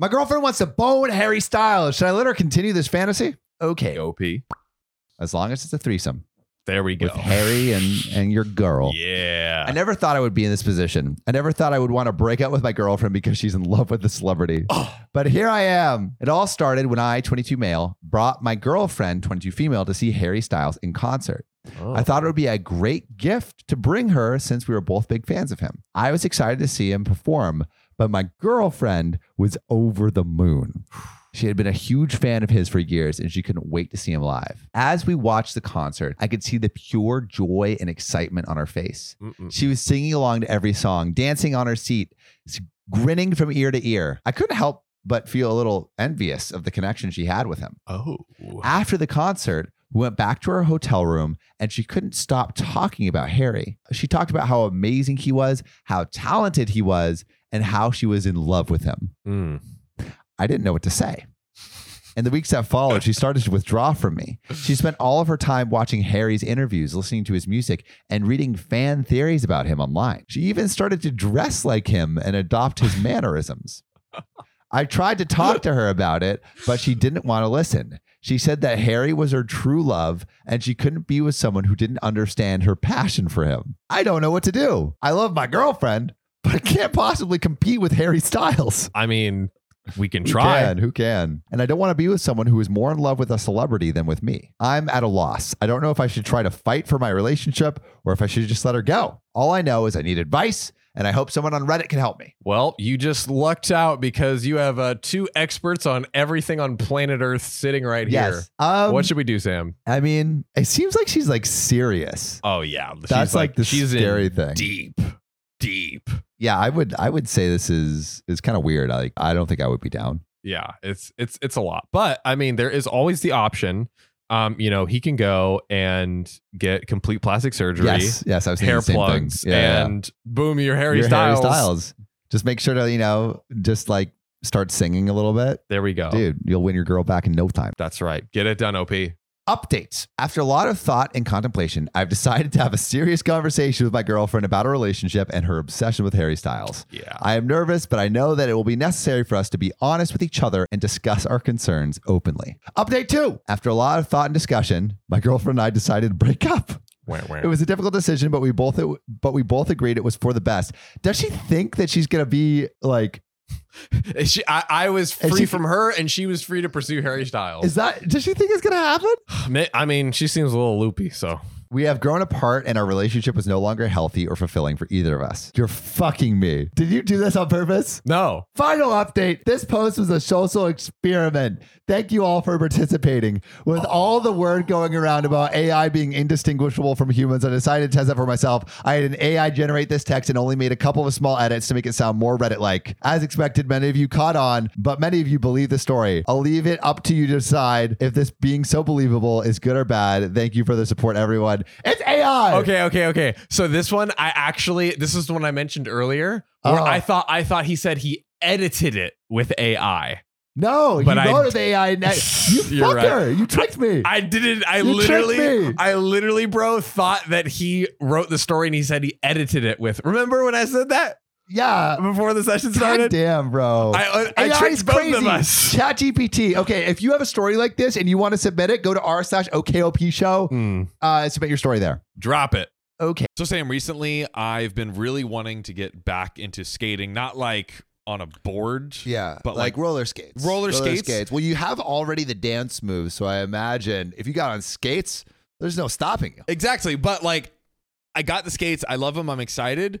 My girlfriend wants to bone Harry Styles. Should I let her continue this fantasy? Okay, OP. as long as it's a threesome There we go. with Harry and and your girl. Yeah. I never thought I would be in this position. I never thought I would want to break up with my girlfriend because she's in love with the celebrity. Oh. But here I am. It all started when I, 22 male, brought my girlfriend, 22 female, to see Harry Styles in concert. Oh. I thought it would be a great gift to bring her since we were both big fans of him. I was excited to see him perform, but my girlfriend was over the moon. She had been a huge fan of his for years and she couldn't wait to see him live. As we watched the concert, I could see the pure joy and excitement on her face. Mm-mm. She was singing along to every song, dancing on her seat, grinning from ear to ear. I couldn't help but feel a little envious of the connection she had with him. Oh. After the concert, we went back to her hotel room and she couldn't stop talking about Harry. She talked about how amazing he was, how talented he was, and how she was in love with him. Mm. I didn't know what to say. In the weeks that followed, she started to withdraw from me. She spent all of her time watching Harry's interviews, listening to his music, and reading fan theories about him online. She even started to dress like him and adopt his mannerisms. I tried to talk to her about it, but she didn't want to listen. She said that Harry was her true love and she couldn't be with someone who didn't understand her passion for him. I don't know what to do. I love my girlfriend, but I can't possibly compete with Harry Styles. I mean, we can Who try. can? Who can? And I don't want to be with someone who is more in love with a celebrity than with me. I'm at a loss. I don't know if I should try to fight for my relationship or if I should just let her go. All I know is I need advice, and I hope someone on Reddit can help me. Well, you just lucked out because you have uh, two experts on everything on planet Earth sitting right here. Um, what should we do, Sam? I mean, it seems like she's like serious. Oh yeah, she's That's like, the she's scary thing. deep, deep. Yeah, I would I would say this is is kind of weird. Like I don't think I would be down. Yeah, it's it's it's a lot, but I mean, there is always the option. Um, you know, he can go and get complete plastic surgery, Yes, yes, I was hair the same plugs, thing. Yeah, yeah. and boom, you're Harry You're Styles. Harry Styles. Just make sure to you know just like start singing a little bit, There we go, dude. You'll win your girl back in no time. That's right. Get it done, OP. Updates. After a lot of thought and contemplation, I've decided to have a serious conversation with my girlfriend about our relationship and her obsession with Harry Styles. Yeah. I am nervous, but I know that it will be necessary for us to be honest with each other and discuss our concerns openly. Update two. After a lot of thought and discussion, my girlfriend and I decided to break up. Wah, wah. It was a difficult decision, but we both but we both agreed it was for the best. Does she think that she's gonna be like? She, I, I was free she- from her, and she was free to pursue Harry Styles. Is that? Does she think it's gonna happen? I mean, she seems a little loopy, so We have grown apart and our relationship was no longer healthy or fulfilling for either of us. You're fucking me. Did you do this on purpose? no. Final update. This post was a social experiment. Thank you all for participating. With all the word going around about AI being indistinguishable from humans, I decided to test that for myself. I had an AI generate this text and only made a couple of small edits to make it sound more Reddit like. As expected, many of you caught on, but many of you believe the story. I'll leave it up to you to decide if this being so believable is good or bad. Thank you for the support, everyone. It's AI. Okay, okay, okay. So this one, I actually, this is the one I mentioned earlier, where Oh. I thought, I thought he said he edited it with AI. No, But you I- wrote it the AI. ne- You You're right. fucker. You tricked me. I didn't. I You tricked literally, me. I literally, bro, thought that he wrote the story and he said he edited it with. Remember when I said that yeah. before the session God started? damn, bro. I, I, I tricked is both crazy. of us. Chat GPT. Okay, if you have a story like this and you want to submit it, go to r slash OKOP show. Hmm, Uh, submit your story there. drop it. Okay. So Sam, recently I've been really wanting to get back into skating, not like on a board. Yeah, But, like, roller skates. roller skates? Well, you have already the dance moves, so I imagine if you got on skates, there's no stopping you. Exactly. But like I got the skates, I love them, I'm excited.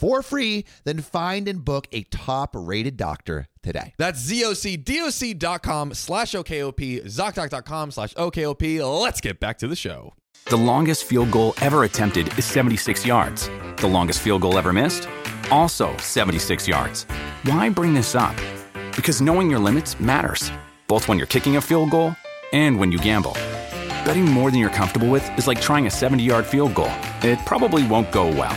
for free. Then find and book a top rated doctor today. That's zocdoc.com slash OKOP, ZocDoc.com slash OKOP. Let's get back to the show. The longest field goal ever attempted is 76 yards. The longest field goal ever missed? Also 76 yards. Why bring this up? Because knowing your limits matters, both when you're kicking a field goal and when you gamble. Betting more than you're comfortable with is like trying a 70 yard field goal, it probably won't go well.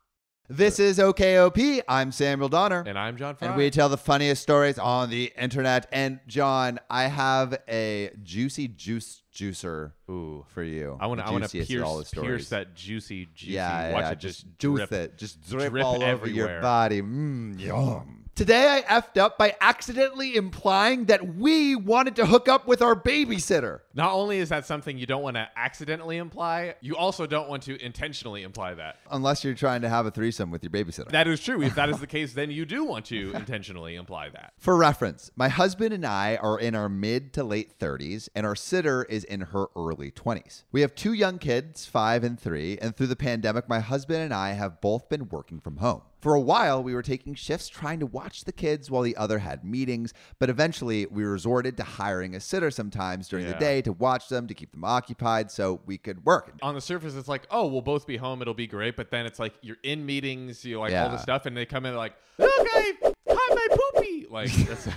This is OKOP. I'm Samuel Donner. And I'm John Frye. And we tell the funniest stories on the internet. And John, I have a juicy juice juicer Ooh. for you. I want to. The I want to pierce, all the stories. pierce that juicy, juicy. Yeah, yeah, watch yeah, it just, juice drip. it, just drip, drip all over your body. Mm, yum. Today I effed up by accidentally implying that we wanted to hook up with our babysitter. Not only is that something you don't want to accidentally imply, you also don't want to intentionally imply that. Unless you're trying to have a threesome with your babysitter. That is true. If that is the case, then you do want to intentionally imply that. For reference, my husband and I are in our mid to late 30s, and our sitter is in her early 20s. We have two young kids, five and three, and through the pandemic, my husband and I have both been working from home. For a while, we were taking shifts trying to watch the kids while the other had meetings, but eventually we resorted to hiring a sitter sometimes during the day to watch them, to keep them occupied so we could work. On the surface, it's like, oh, we'll both be home. It'll be great. But then it's like you're in meetings, you like all Yeah. this stuff, and they come in like, okay, hi, my poopy. Like, that's,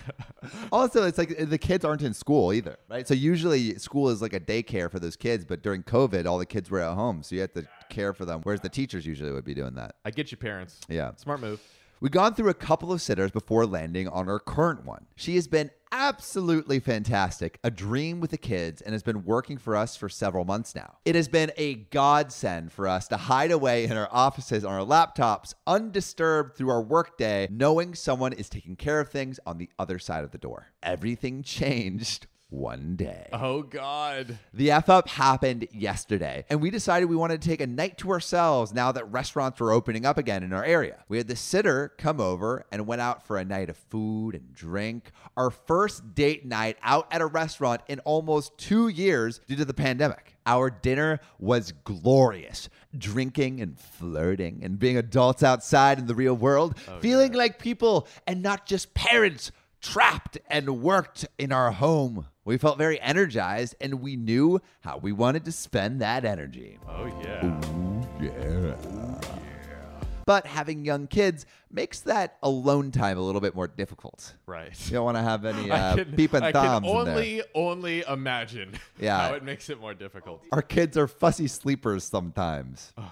Also, it's like the kids aren't in school either, right? So usually school is like a daycare for those kids, but during COVID, all the kids were at home, so you have to care for them. Whereas the teachers usually would be doing that. I get you, parents. Yeah. Smart move. We've gone through a couple of sitters before landing on our current one. She has been absolutely fantastic, a dream with the kids, and has been working for us for several months now. It has been a godsend for us to hide away in our offices on our laptops, undisturbed through our workday, knowing someone is taking care of things on the other side of the door. Everything changed one day. Oh God. The F up happened yesterday, and we decided we wanted to take a night to ourselves now that restaurants were opening up again in our area. We had the sitter come over and went out for a night of food and drink. Our first date night out at a restaurant in almost two years due to the pandemic. Our dinner was glorious. Drinking and flirting and being adults outside in the real world, oh, feeling like people and not just parents trapped and worked in our home. We felt very energized and we knew how we wanted to spend that energy. Oh yeah. Yeah. But having young kids makes that alone time a little bit more difficult. Right. You don't want to have any uh, can, peep and I thumbs can only only imagine Yeah. how it makes it more difficult. Our kids are fussy sleepers sometimes. Oh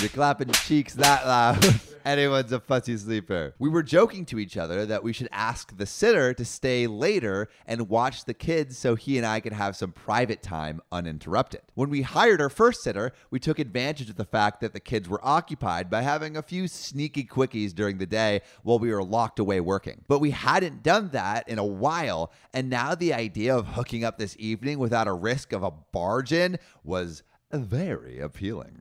You're clapping cheeks that loud. Anyone's a fussy sleeper. We were joking to each other that we should ask the sitter to stay later and watch the kids so he and I could have some private time uninterrupted. When we hired our first sitter, we took advantage of the fact that the kids were occupied by having a few sneaky quickies during the day while we were locked away working. But we hadn't done that in a while, and now the idea of hooking up this evening without a risk of a barge in was very appealing.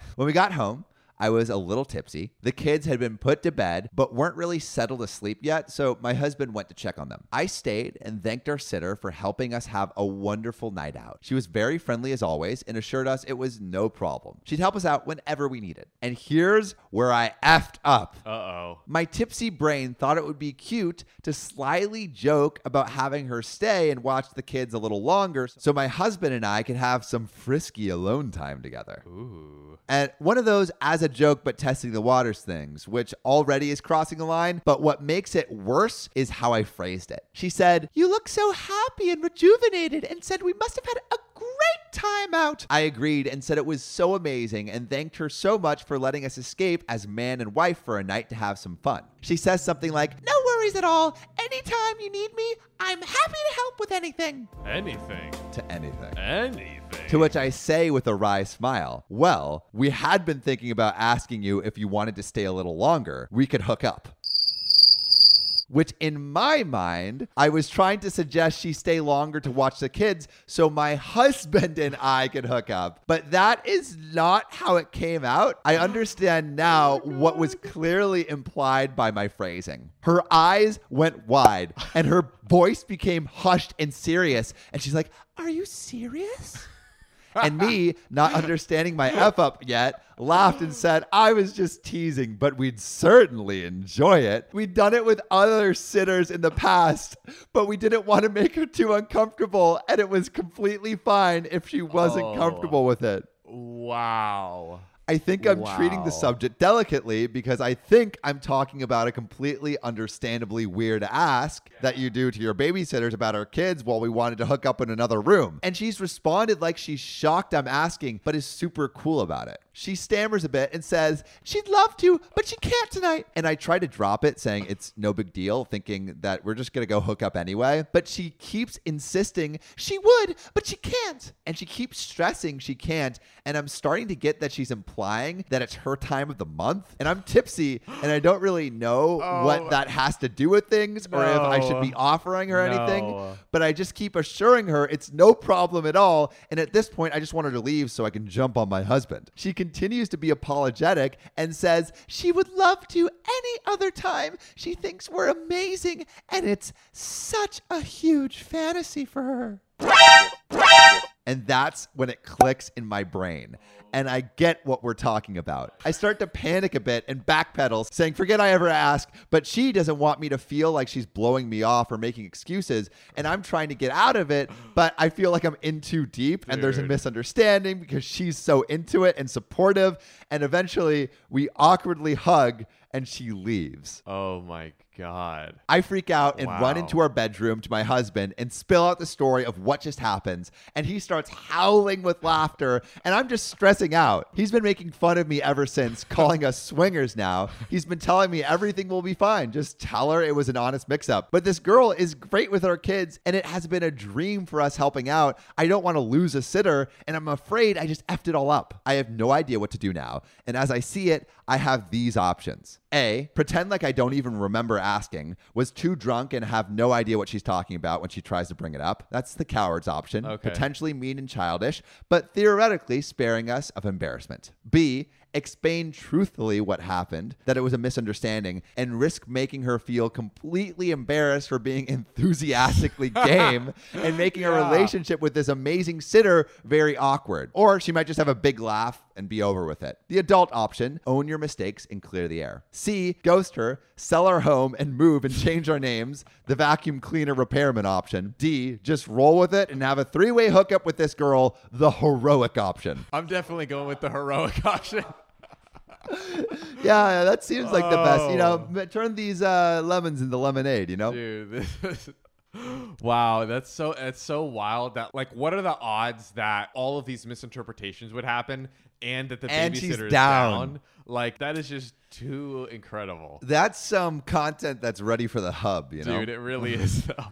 when we got home, I was a little tipsy. The kids had been put to bed, but weren't really settled to sleep yet, so my husband went to check on them. I stayed and thanked our sitter for helping us have a wonderful night out. She was very friendly as always and assured us it was no problem. She'd help us out whenever we needed. And here's where I effed up. Uh oh. My tipsy brain thought it would be cute to slyly joke about having her stay and watch the kids a little longer so my husband and I could have some frisky alone time together. Ooh. And one of those as a joke but testing the waters things, which already is crossing the line. But what makes it worse is how I phrased it. She said, You look so happy and rejuvenated, and said we must have had a great time out. I agreed and said it was so amazing and thanked her so much for letting us escape as man and wife for a night to have some fun. She says something like, No worries, worries at all. Anytime you need me, I'm happy to help with anything. Anything. To anything. Anything. To which I say with a wry smile, Well, we had been thinking about asking you if you wanted to stay a little longer. We could hook up. Which, in my mind, I was trying to suggest she stay longer to watch the kids so my husband and I could hook up. But that is not how it came out. I understand now what was clearly implied by my phrasing. Her eyes went wide and her voice became hushed and serious. And she's like, Are you serious? And me, not understanding my F up yet, laughed and said, I was just teasing, but we'd certainly enjoy it. We'd done it with other sitters in the past, but we didn't want to make her too uncomfortable, and it was completely fine if she wasn't Oh. comfortable with it. wow. I think I'm treating the subject delicately because I think I'm talking about a completely understandably weird ask that you do to your babysitters about our kids while we wanted to hook up in another room. And she's responded like she's shocked I'm asking, but is super cool about it. She stammers a bit and says, She'd love to, but she can't tonight. And I try to drop it, saying it's no big deal, thinking that we're just gonna go hook up anyway. But she keeps insisting she would, but she can't. And she keeps stressing she can't. And I'm starting to get that she's implying that it's her time of the month. And I'm tipsy and I don't really know what oh. that has to do with things or if I should be offering her anything. But I just keep assuring her it's no problem at all. And at this point, I just want her to leave so I can jump on my husband. She continues to be apologetic and says she would love to any other time. She thinks we're amazing and it's such a huge fantasy for her. And that's when it clicks in my brain. And I get what we're talking about. I start to panic a bit and backpedal, saying, Forget I ever asked, but she doesn't want me to feel like she's blowing me off or making excuses. And I'm trying to get out of it, but I feel like I'm in too deep and there's a misunderstanding because she's so into it and supportive. And eventually we awkwardly hug and she leaves. Oh my god. I freak out and run into our bedroom to my husband and spill out the story of what just happened. And he starts howling with laughter, and I'm just stressing out. He's been making fun of me ever since, calling us swingers now. He's been telling me everything will be fine. Just tell her it was an honest mix up. But this girl is great with our kids, and it has been a dream for us helping out. I don't want to lose a sitter, and I'm afraid I just effed it all up. I have no idea what to do now. And as I see it, I have these options. A, pretend like I don't even remember asking, was too drunk and have no idea what she's talking about when she tries to bring it up. That's the coward's option. Okay. Potentially mean and childish, but theoretically sparing us of embarrassment. B, explain truthfully what happened, that it was a misunderstanding, and risk making her feel completely embarrassed for being enthusiastically game and making a relationship with this amazing sitter very awkward. Or she might just have a big laugh and be over with it. The adult option, own your mistakes and clear the air. C, ghost her, sell our home and move and change our names. The vacuum cleaner repairman option. D, just roll with it and have a three way hookup with this girl, the heroic option. I'm definitely going with the heroic option. Yeah, that seems like the best. You know, Oh. turn these uh, lemons into lemonade, you know? Dude, is Wow, that's so it's so wild that like what are the odds that all of these misinterpretations would happen and that the And babysitter is down. down? Like that is just too incredible. That's some content that's ready for the hub, you know? Dude, it really is though.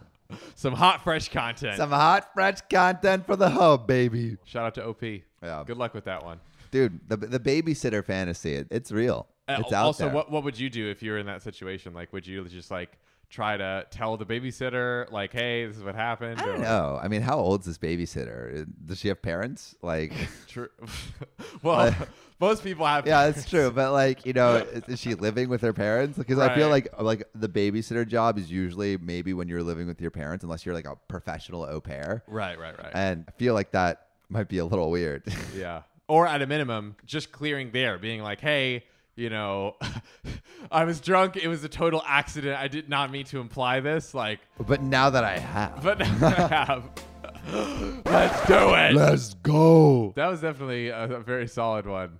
Some hot fresh content. Some hot, fresh content for the hub, baby. Shout out to OP. Yeah. Good luck with that one. Dude, the, the babysitter fantasy, it, it's real. Uh, It's out also, there. what what would you do if you were in that situation? Like, would you just like try to tell the babysitter, like, "Hey, this is what happened"? I don't or- know. I mean, how old's this babysitter? Does she have parents? Like, True. well, most people have. yeah, that's true. But like, you know, is, is she living with her parents? Because I feel like like the babysitter job is usually maybe when you're living with your parents, unless you're like a professional au pair. Right, right, right. And I feel like that might be a little weird. yeah. Or at a minimum, just clearing there, being like, "Hey, you know, I was drunk. It was a total accident. I did not mean to imply this. Like, but now that I have, but now that I have. Let's do it. let's go. that was definitely a, a very solid one.